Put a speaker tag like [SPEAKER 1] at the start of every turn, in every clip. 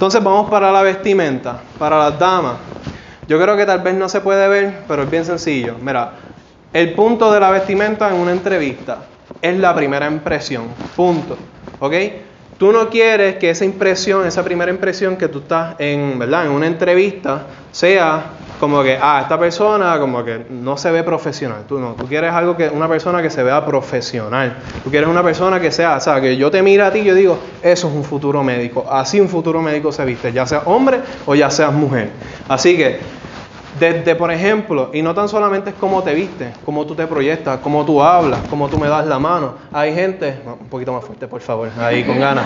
[SPEAKER 1] Entonces vamos para la vestimenta, para las damas. Yo creo que tal vez no se puede ver, pero es bien sencillo. Mira, el punto de la vestimenta en una entrevista es la primera impresión. Punto. ¿Ok? Tú no quieres que esa impresión, esa primera impresión que tú estás en, ¿verdad? En una entrevista sea como que, ah, esta persona como que no se ve profesional. Tú no, tú quieres algo que, una persona que se vea profesional. Tú quieres una persona que sea, o sea, que yo te mire a ti y yo digo, eso es un futuro médico. Así un futuro médico se viste, ya sea hombre o ya seas mujer. Así que desde, por ejemplo, y no tan solamente es cómo te vistes, cómo tú te proyectas, cómo tú hablas, cómo tú me das la mano. Hay gente, un poquito más fuerte, por favor, ahí con ganas.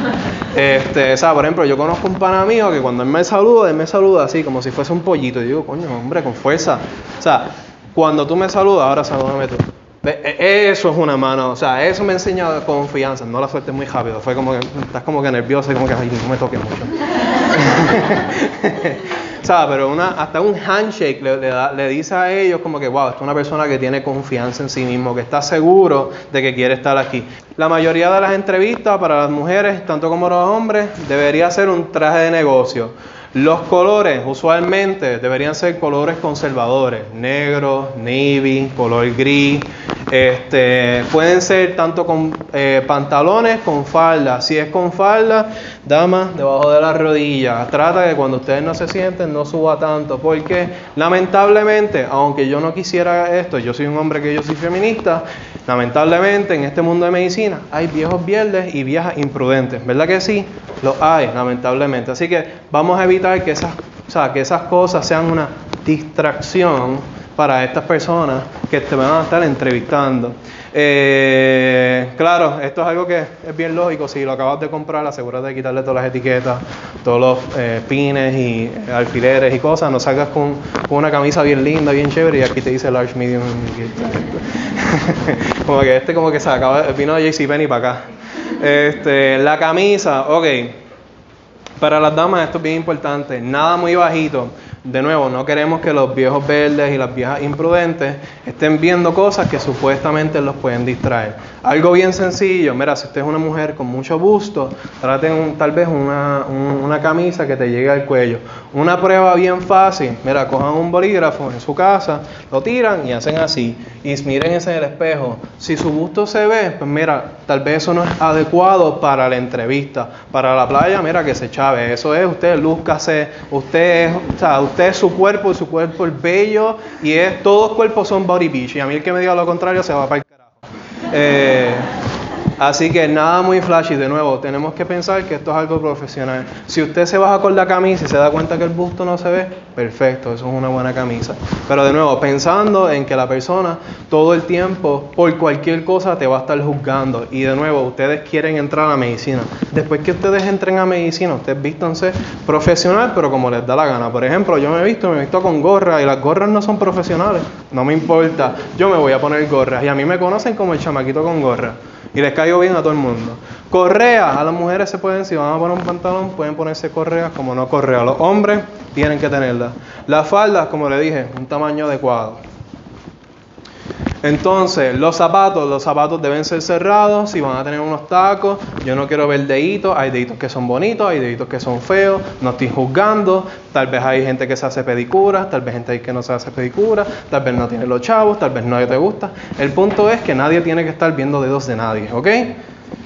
[SPEAKER 1] Este, o sea, por ejemplo, yo conozco un pana mío que cuando él me saluda, él me saluda así, como si fuese un pollito. Y digo, coño, hombre, con fuerza. O sea, cuando tú me saludas, ahora salúdame tú. E, eso es una mano, o sea, eso me enseña confianza, no la suerte muy rápido, fue como que estás como que nervioso y como que, ay, no me toques mucho. sea, Pero una, hasta un handshake le, dice a ellos como que, wow, esta es una persona que tiene confianza en sí mismo, que está seguro de que quiere estar aquí. La mayoría de las entrevistas para las mujeres, tanto como los hombres, debería ser un traje de negocio. Los colores usualmente deberían ser colores conservadores, negro, navy, color gris. Este, pueden ser tanto con eh, pantalones, con falda. Si es con falda, dama, debajo de la rodilla. Trata que cuando ustedes no se sienten no suba tanto, porque lamentablemente, aunque yo no quisiera esto, yo soy un hombre que yo soy feminista, lamentablemente en este mundo de medicina hay viejos verdes y viejas imprudentes. ¿Verdad que sí? Lo hay, lamentablemente. Así que vamos a evitar que esas, o sea, que esas cosas sean una distracción para estas personas que te van a estar entrevistando. Eh, claro, esto es algo que es bien lógico. Si lo acabas de comprar, asegúrate de quitarle todas las etiquetas, todos los eh, pines y alfileres y cosas. No salgas con, una camisa bien linda, bien chévere y aquí te dice large, medium. como que este como que se acaba, vino de JCPenney para acá. Este, la camisa, ok. Para las damas esto es bien importante, nada muy bajito. De nuevo, no queremos que los viejos verdes y las viejas imprudentes estén viendo cosas que supuestamente los pueden distraer. Algo bien sencillo, mira, si usted es una mujer con mucho busto, traten tal vez una, una camisa que te llegue al cuello. Una prueba bien fácil, mira, cojan un bolígrafo en su casa, lo tiran y hacen así. Y miren ese en el espejo. Si su busto se ve, pues mira, tal vez eso no es adecuado para la entrevista. Para la playa, mira que se chave. Eso es, usted lúzcase, usted es, o sea, es su cuerpo y su cuerpo es bello y es, todos cuerpos son body beach. Y a mí el que me diga lo contrario se va para el carajo. Eh, Así que nada muy flashy, de nuevo, tenemos que pensar que esto es algo profesional. Si usted se baja con la camisa y se da cuenta que el busto no se ve, perfecto, eso es una buena camisa. Pero de nuevo, pensando en que la persona todo el tiempo, por cualquier cosa, te va a estar juzgando. Y de nuevo, ustedes quieren entrar a medicina. Después que ustedes entren a medicina, ustedes vístanse profesional, pero como les da la gana. Por ejemplo, yo me he visto, me he visto con gorra y las gorras no son profesionales. No me importa, yo me voy a poner gorras. Y a mí me conocen como el chamaquito con gorra y les caigo bien a todo el mundo. Correas, a las mujeres se pueden, si van a poner un pantalón, pueden ponerse correas como no correas. Los hombres tienen que tenerlas. Las faldas, como le dije, un tamaño adecuado. Entonces, los zapatos, los zapatos deben ser cerrados, si van a tener unos tacos, yo no quiero ver deditos, hay deditos que son bonitos, hay deditos que son feos, no estoy juzgando, tal vez hay gente que se hace pedicura, tal vez gente que no se hace pedicura, tal vez no tiene los chavos, tal vez no te gusta. El punto es que nadie tiene que estar viendo dedos de nadie, ¿ok?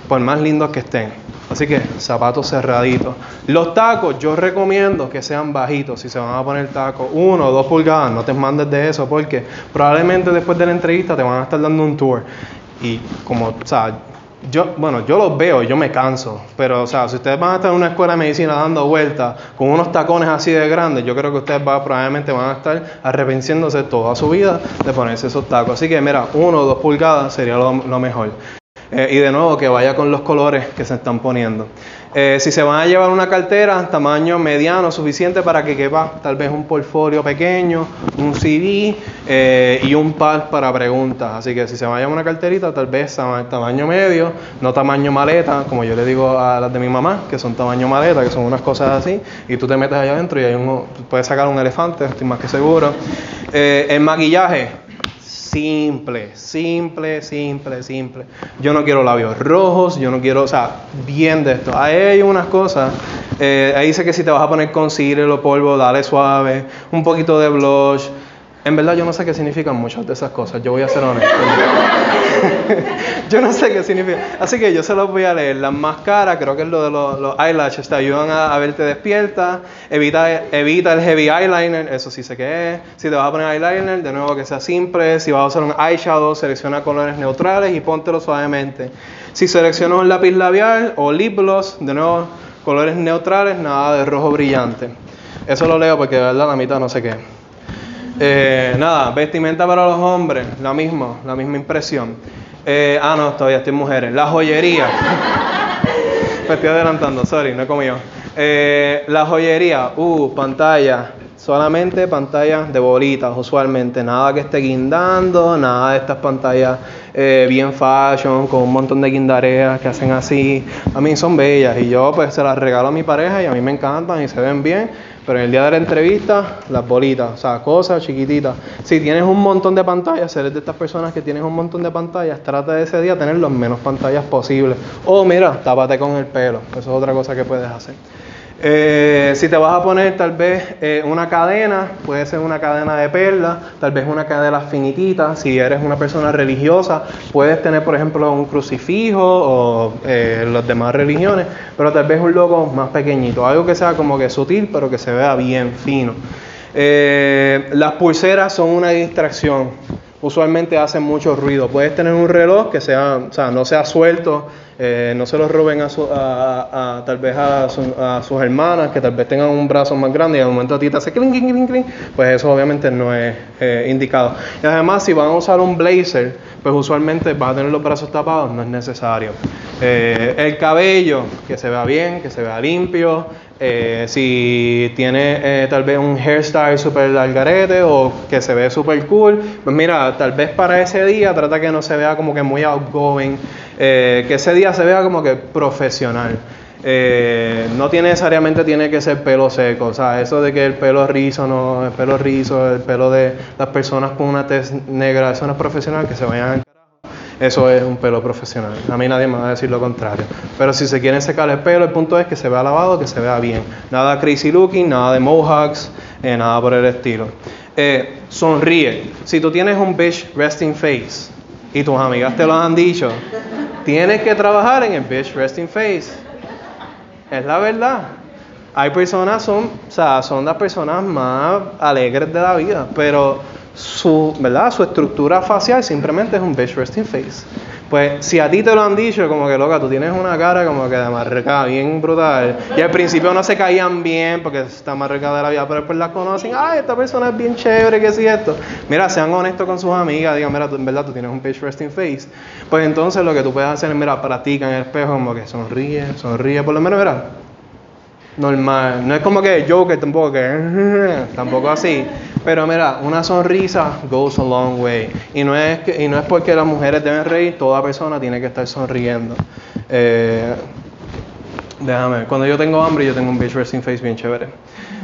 [SPEAKER 1] Por más lindos que estén. Así que zapatos cerraditos. Los tacos yo recomiendo que sean bajitos. Si se van a poner tacos, uno o dos pulgadas, no te mandes de eso porque probablemente después de la entrevista te van a estar dando un tour. Y como, o sea, yo, bueno, yo los veo, yo me canso, pero o sea, si ustedes van a estar en una escuela de medicina dando vueltas con unos tacones así de grandes, yo creo que ustedes va, probablemente van a estar arrepintiéndose toda su vida de ponerse esos tacos. Así que mira, uno o dos pulgadas sería lo mejor. Eh, y de nuevo, que vaya con los colores que se están poniendo. Eh, si se van a llevar una cartera, tamaño mediano, suficiente para que quepa tal vez un portfolio pequeño, un CD eh, y un pad para preguntas. Así que si se van a llevar una carterita, tal vez tamaño medio, no tamaño maleta, como yo le digo a las de mi mamá, que son tamaño maleta, que son unas cosas así, y tú te metes allá adentro y hay puedes sacar un elefante, estoy más que seguro. el maquillaje, simple, simple, simple, simple. Yo no quiero labios rojos, yo no quiero, o sea, bien de esto. Ahí hay unas cosas, eh, ahí dice que si te vas a poner concealer o polvo, dale suave, un poquito de blush. En verdad yo no sé qué significan muchas de esas cosas, yo voy a ser honesto. yo no sé qué significa. Así que yo se los voy a leer. Las máscaras, creo que es lo de los, eyelashes, te ayudan a, verte despierta. Evita, evita el heavy eyeliner, eso sí sé qué es. Si te vas a poner eyeliner, de nuevo que sea simple. Si vas a usar un eyeshadow, selecciona colores neutrales y póntelo suavemente. Si seleccionas un lápiz labial o lip gloss, de nuevo colores neutrales, nada de rojo brillante. Eso lo leo porque de verdad la mitad no sé qué. Eh, nada, vestimenta para los hombres, la misma, la misma impresión. Eh, ah, no, todavía estoy mujeres. La joyería. Me estoy adelantando, sorry, no he comido. Eh, la joyería, uh, pantalla. Solamente pantallas de bolitas, usualmente. Nada que esté guindando, nada de estas pantallas bien fashion, con un montón de guindareas que hacen así. A mí son bellas y yo pues se las regalo a mi pareja y a mí me encantan y se ven bien pero en el día de la entrevista, las bolitas, o sea, cosas chiquititas. Si tienes un montón de pantallas, eres de estas personas que tienes un montón de pantallas, trata de ese día tener los menos pantallas posibles. O mira, tápate con el pelo, eso es otra cosa que puedes hacer. Eh, si te vas a poner tal vez eh, una cadena, puede ser una cadena de perlas, tal vez una cadena finitita. Si eres una persona religiosa, puedes tener, por ejemplo, un crucifijo o eh, las demás religiones, pero tal vez un logo más pequeñito, algo que sea como que sutil, pero que se vea bien fino. las pulseras son una distracción, usualmente hacen mucho ruido. Puedes tener un reloj que sea, o sea, no sea suelto eh, no se los roben a, a, tal vez a, sus hermanas que tal vez tengan un brazo más grande y al momento a ti te hace clink, clink, clink, pues eso obviamente no es eh, indicado. Y además si van a usar un blazer, pues usualmente va a tener los brazos tapados, no es necesario. Eh, el cabello, que se vea bien, que se vea limpio, si tiene tal vez un hairstyle super largarete o que se ve super cool, pues mira, tal vez para ese día trata que no se vea como que muy outgoing, que ese día se vea como que profesional. Eh, no tiene necesariamente tiene que ser pelo seco, o sea, eso de que el pelo rizo, no, el pelo rizo, el pelo de las personas con una tez negra, eso no es profesional, que se vayan eso es un pelo profesional. A mí nadie me va a decir lo contrario. Pero si se quieren secar el pelo, el punto es que se vea lavado, que se vea bien. Nada crazy looking, nada de mohawks, eh, nada por el estilo. Eh, sonríe. Si tú tienes un bitch resting face y tus amigas te lo han dicho, Tienes que trabajar en el bitch resting face. Es la verdad. Hay personas, son, o sea, son las personas más alegres de la vida, pero su, ¿verdad? su estructura facial simplemente es un bitch resting face. Pues si a ti te lo han dicho, como que loca, tú tienes una cara como que de bien brutal. Y al principio no se caían bien porque está marcada de la vida, pero después las conocen. Ay, esta persona es bien chévere, ¿qué es esto? Mira, sean honestos con sus amigas, digan, mira, en verdad tú tienes un bitch resting face. Pues entonces lo que tú puedes hacer es, mira, practica en el espejo, como que sonríe, sonríe, por lo menos, mira, normal. No es como que que tampoco que tampoco así. Pero mira, una sonrisa goes a long way. Y no es, que, y no es porque las mujeres deben reír, toda persona tiene que estar sonriendo. Eh, déjame, cuando yo tengo hambre, yo tengo un bitch resting face bien chévere.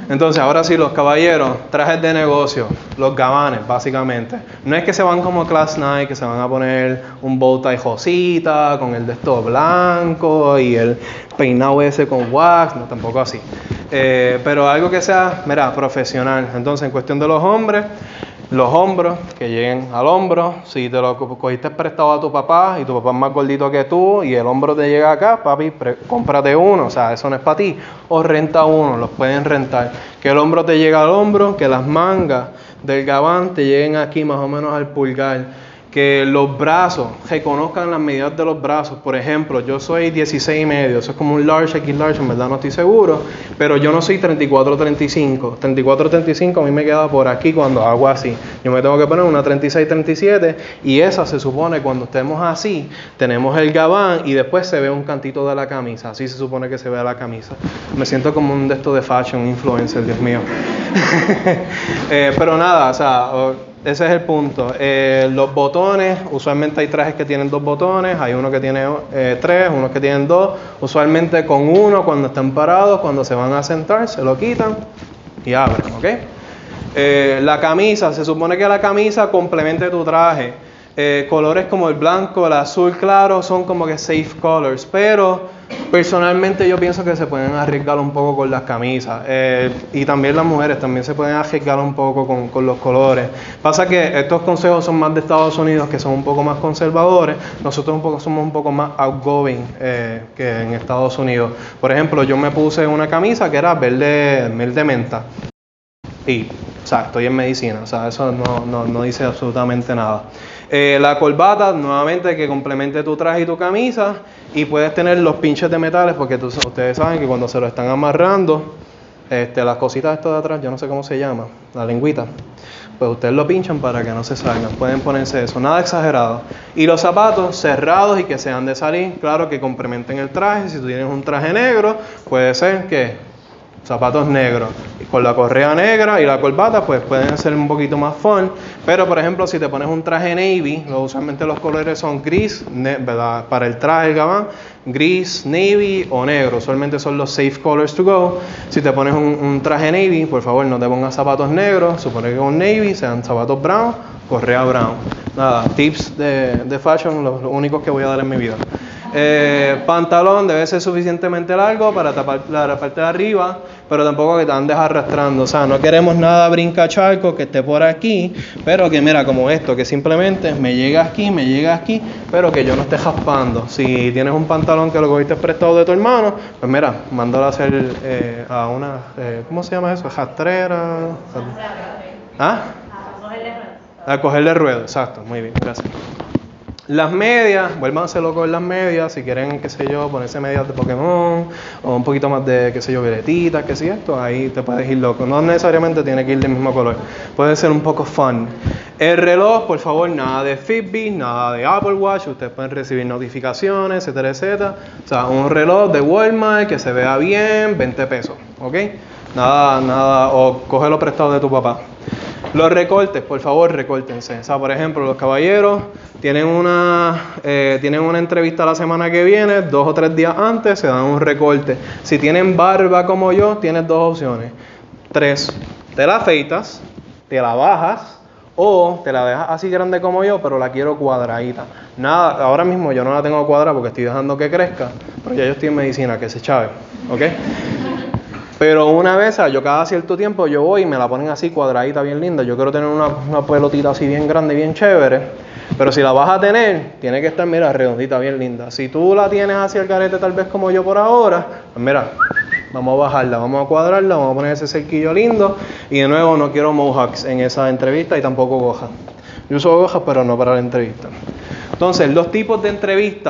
[SPEAKER 1] Entonces, ahora sí, los caballeros, trajes de negocio, los gabanes, básicamente. No es que se van como Class Night, que se van a poner un bow tie josita, con el de esto blanco y el peinado ese con wax, no, tampoco así. Eh, pero algo que sea, mira, profesional. Entonces, en cuestión de los hombres, los hombros, que lleguen al hombro. Si te lo cogiste prestado a tu papá y tu papá es más gordito que tú y el hombro te llega acá, papi, cómprate uno. O sea, eso no es para ti. O renta uno, los pueden rentar. Que el hombro te llegue al hombro, que las mangas del gabán te lleguen aquí más o menos al pulgar que los brazos reconozcan las medidas de los brazos. Por ejemplo, yo soy 16 y medio, eso es como un large, X large, en verdad no estoy seguro, pero yo no soy 34-35. 34-35 a mí me queda por aquí cuando hago así. Yo me tengo que poner una 36-37 y esa se supone cuando estemos así, tenemos el gabán y después se ve un cantito de la camisa. Así se supone que se ve la camisa. Me siento como un de estos de fashion influencer, Dios mío. Eh, pero nada, o sea ese es el punto. Eh, los botones, usualmente hay trajes que tienen dos botones, hay uno que tiene eh, tres, unos que tienen dos. Usualmente con uno, cuando están parados, cuando se van a sentar, se lo quitan y abren, ¿ok? Eh, la camisa, se supone que la camisa complemente tu traje. Colores como el blanco, el azul claro son como que safe colors, pero personalmente yo pienso que se pueden arriesgar un poco con las camisas eh, y también las mujeres también se pueden arriesgar un poco con, los colores. Pasa que estos consejos son más de Estados Unidos que son un poco más conservadores, nosotros un poco, somos un poco más outgoing eh, que en Estados Unidos. Por ejemplo, yo me puse una camisa que era verde, verde menta y o sea, estoy en medicina, o sea, eso no, no dice absolutamente nada. Eh, la corbata, nuevamente, que complemente tu traje y tu camisa. Y puedes tener los pinches de metales, porque ustedes saben que cuando se lo están amarrando, este, las cositas estas de atrás, yo no sé cómo se llama, la lengüita, pues ustedes lo pinchan para que no se salgan. Pueden ponerse eso, nada exagerado. Y los zapatos cerrados y que sean de salir, claro que complementen el traje. Si tú tienes un traje negro, puede ser que zapatos negros. Con la correa negra y la corbata, pues pueden ser un poquito más fun. Pero, por ejemplo, si te pones un traje navy, usualmente los colores son gris, ¿verdad? Para el traje, el gabán, gris, navy o negro. Usualmente son los safe colors to go. Si te pones un, traje navy, por favor, no te pongas zapatos negros. Supone que con navy sean zapatos brown, correa brown. Nada, tips de, de fashion, los únicos que voy a dar en mi vida. Eh, pantalón debe ser suficientemente largo para tapar la parte de arriba, pero tampoco que te andes arrastrando. O sea, no queremos nada brincacharco que esté por aquí, pero que mira, como esto, que simplemente me llega aquí, me llega aquí, pero que yo no esté jaspando. Si tienes un pantalón que lo cogiste prestado de tu hermano, pues mira, mándalo a hacer eh, a una, eh, ¿cómo se llama eso? Jastrera. ¿Ah? A cogerle ruedas, exacto. Muy bien, gracias. Las medias, ser locos en las medias, si quieren, qué sé yo, ponerse medias de Pokémon o un poquito más de, qué sé yo, violetitas, qué sé esto, ahí te puedes ir loco. No necesariamente tiene que ir del mismo color, puede ser un poco fun. El reloj, por favor, nada de Fitbit, nada de Apple Watch, ustedes pueden recibir notificaciones, etcétera, etcétera. O sea, un reloj de Walmart que se vea bien, 20 pesos, ¿ok? Nada, nada, o cógelo prestado de tu papá. Los recortes, por favor, recórtense. O sea, por ejemplo, los caballeros tienen una, eh, tienen una entrevista la semana que viene, dos o tres días antes, se dan un recorte. Si tienen barba como yo, tienes dos opciones. Tres, te la afeitas, te la bajas o te la dejas así grande como yo, pero la quiero cuadradita. Nada, ahora mismo yo no la tengo cuadrada porque estoy dejando que crezca, pero ya yo estoy en medicina, que se chave. Pero una vez, yo cada cierto tiempo yo voy y me la ponen así cuadradita, bien linda. Yo quiero tener una, una pelotita así bien grande, bien chévere. Pero si la vas a tener, tiene que estar, mira, redondita, bien linda. Si tú la tienes así al carete, tal vez como yo por ahora, pues mira, vamos a bajarla, vamos a cuadrarla, vamos a poner ese cerquillo lindo. Y de nuevo, no quiero mohawks en esa entrevista y tampoco gojas. Yo uso gojas, pero no para la entrevista. Entonces, los tipos de entrevistas.